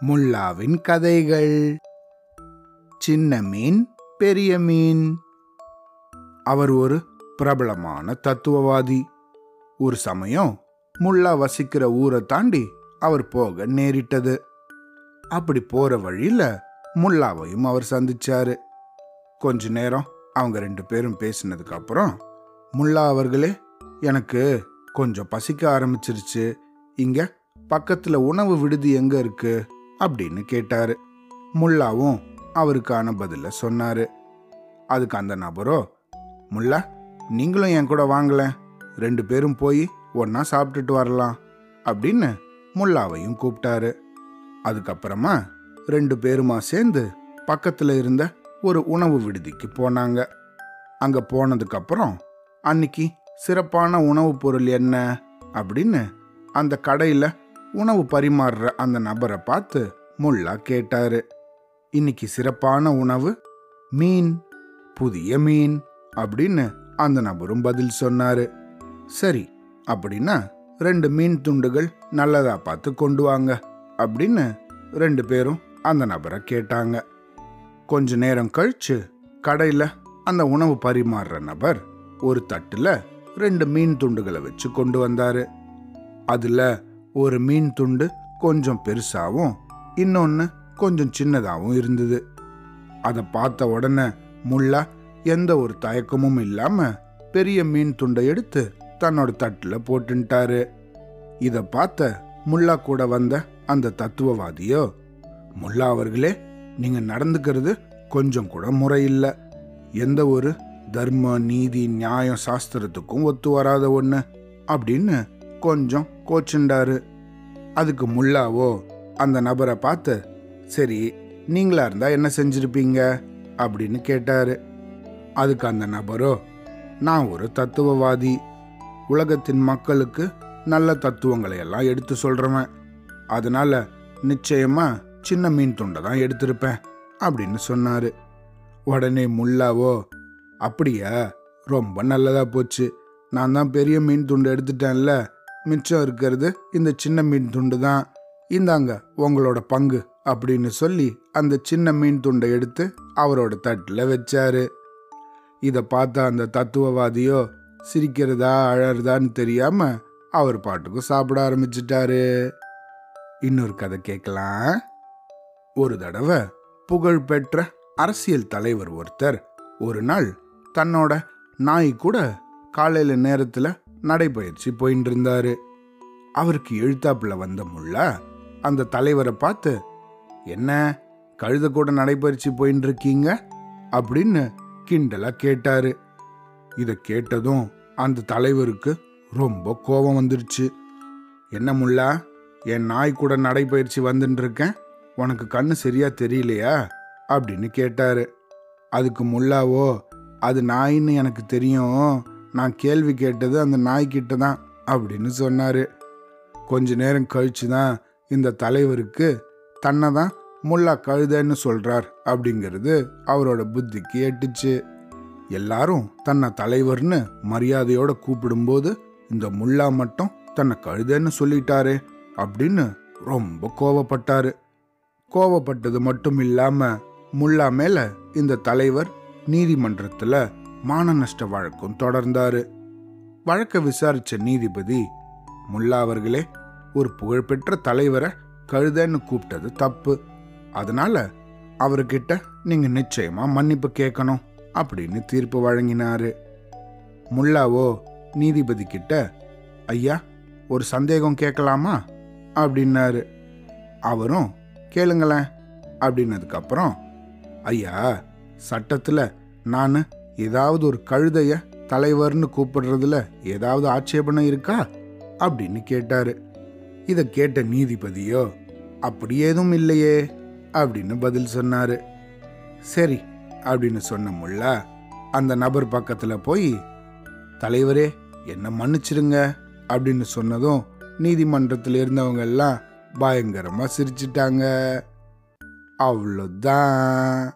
முல்லாவின் கதைகள். சின்ன மீன் பெரிய மீன். அவர் ஒரு பிரபலமான தத்துவவாதி. ஒரு சமயம் முல்லா வசிக்கிற ஊரை தாண்டி அவர் போக நேரிட்டது. அப்படி போற வழியில முல்லாவையும் அவர் சந்திச்சாரு. கொஞ்ச நேரம் அவங்க ரெண்டு பேரும் பேசினதுக்கு அப்புறம் முல்லா அவர்களே எனக்கு கொஞ்சம் பசிக்க ஆரம்பிச்சிருச்சு. இங்க பக்கத்துல உணவு விடுதி எங்க இருக்கு? அப்படின்னு கேட்டாரு. முல்லாவும் அவருக்கான பதில சொன்னாரு. அதுக்கு அந்த நபரோ முல்லா நீங்களும் என் கூட வாங்கல ரெண்டு பேரும் போய் ஒன்னா சாப்பிட்டுட்டு வரலாம். அப்படின்னு முல்லாவையும் கூப்பிட்டாரு. அதுக்கப்புறமா ரெண்டு பேருமா சேர்ந்து பக்கத்துல இருந்த ஒரு உணவு விடுதிக்கு போனாங்க. அங்க போனதுக்கப்புறம் அன்னைக்கு சிறப்பான உணவுப் பொருள் என்ன? அப்படின்னு அந்த கடையில் உணவு பரிமாறுற அந்த நபரை பார்த்து முல்லா கேட்டாரு. இன்னைக்கு சிறப்பான உணவு? மீன் புதிய மீன் அப்படின்னு அந்த நபரும் பதில் சொன்னாரு. சரி அப்படின்னா ரெண்டு மீன் துண்டுகள் நல்லதா பார்த்து கொண்டு வாங்க அப்படின்னு ரெண்டு பேரும் அந்த நபரை கேட்டாங்க. கொஞ்ச நேரம் கழிச்சு கடையில் அந்த உணவு பரிமாறுற நபர் ஒரு தட்டில் ரெண்டு மீன் துண்டுகளை வச்சு கொண்டு வந்தாரு. அதில் ஒரு மீன் துண்டு கொஞ்சம் பெருசாகவும் இன்னொன்று கொஞ்சம் சின்னதாகவும் இருந்தது. அதை பார்த்த உடனே முல்லா எந்த ஒரு தயக்கமும் இல்லாமல் பெரிய மீன் துண்டை எடுத்து தன்னோட தட்டில் போட்டுட்டாரு இதை பார்த்த முல்லா கூட வந்த அந்த தத்துவவாதியோ முல்லா அவர்களே நீங்கள் நடந்துக்கிறது கொஞ்சம் கூட முறையில்லை. எந்த ஒரு தர்ம நீதி நியாயம் சாஸ்திரத்துக்கும் ஒத்து வராத ஒன்று அப்படின்னு கொஞ்சம் கோச்சுண்டாரு. அதுக்கு முல்லாவோ அந்த நபரை பார்த்து சரி நீங்களா இருந்தா என்ன செஞ்சிருப்பீங்க? அப்படின்னு கேட்டாரு. அதுக்கு அந்த நபரோ நான் ஒரு தத்துவவாதி. உலகத்தின் மக்களுக்கு நல்ல தத்துவங்களை எல்லாம் எடுத்து சொல்றவன். அதனால நிச்சயமா சின்ன மீன் துண்டை தான் எடுத்திருப்பேன் அப்படின்னு சொன்னாரு. உடனே முல்லாவோ அப்படியா ரொம்ப நல்லதா போச்சு. நான் தான் பெரிய மீன் துண்டு எடுத்துட்டேன்ல. மிச்சம் இருக்கிறது இந்த சின்ன மீன் துண்டு தான். இந்தாங்க உங்களோட பங்கு அப்படின்னு சொல்லி அந்த சின்ன மீன் துண்டை எடுத்து அவரோட தட்டில் வச்சாரு. இதை பார்த்த அந்த தத்துவவாதியோ சிரிக்கிறதா அழறதான்னு தெரியாம அவர் பாட்டுக்கு சாப்பிட ஆரம்பிச்சிட்டாரு. இன்னொரு கதை கேட்கலாம். ஒரு தடவை புகழ்பெற்ற அரசியல் தலைவர் ஒருத்தர் ஒரு நாள் தன்னோட நாய் கூட காலையில நேரத்துல நடைபயிற்சி போயின்னு இருந்தாரு அவருக்கு எழுத்தாப்புல வந்த முல்லா அந்த தலைவரை பார்த்து என்ன கழுத கூட நடைபயிற்சி போயின்னு இருக்கீங்க அப்படின்னு கிண்டலா கேட்டாரு. இதை கேட்டதும் அந்த தலைவருக்கு ரொம்ப கோபம் வந்துருச்சு. என்ன முல்லா என் நாய் கூட நடைபயிற்சி வந்துட்டுருக்கேன் உனக்கு கண்ணு சரியா தெரியலையா? அப்படின்னு கேட்டாரு. அதுக்கு முல்லாவோ அது நாயின்னு எனக்கு தெரியும். நான் கேள்வி கேட்டது அந்த நாய்கிட்ட தான் அப்படின்னு சொன்னார். கொஞ்ச நேரம் கழிச்சு தான் இந்த தலைவருக்கு தன்னை தான் முல்லா கழுதைன்னு சொல்கிறார் அப்படிங்கிறது அவரோட புத்திக்கு எட்டுச்சு. எல்லாரும் தன்னை தலைவர்னு மரியாதையோட கூப்பிடும்போது இந்த முல்லா மட்டும் தன்னை கழுதைன்னு சொல்லிட்டாரு அப்படின்னு ரொம்ப கோவப்பட்டாரு. கோவப்பட்டது மட்டும் இல்லாம முல்லா மேல இந்த தலைவர் நீதிமன்றத்துல மான நஷ்ட வழக்கும் தொடர்ந்தாரு. வழக்க விசாரிச்ச நீதிபதி முல்லா அவர்களே ஒரு புகழ்பெற்ற தலைவரை கழுதன்னு கூப்பிட்டது தப்பு. அதனால அவர்கிட்ட நீங்க நிச்சயமா மன்னிப்பு கேட்கணும் அப்படின்னு தீர்ப்பு வழங்கினாரு. முல்லாவோ நீதிபதி கிட்ட ஐயா ஒரு சந்தேகம் கேட்கலாமா? அப்படின்னாரு. அவரும் கேளுங்களேன் அப்படின்னதுக்கப்புறம் ஐயா சட்டத்தில் நான் ஏதாவது ஒரு கழுதைய தலைவர்னு கூப்பிடுறதுல ஏதாவது ஆட்சேபணம் இருக்கா? அப்படின்னு கேட்டாரு. இதை கேட்ட நீதிபதியோ அப்படி ஏதும் இல்லையே அப்படின்னு பதில் சொன்னாரு. சரி அப்படின்னு சொன்ன முல்லா அந்த நபர் பக்கத்துல போய் தலைவரே என்ன மன்னிச்சிருங்க அப்படின்னு சொன்னதும் நீதிமன்றத்தில் இருந்தவங்க எல்லாம் பயங்கரமா சிரிச்சிட்டாங்க. அவ்வளோதான்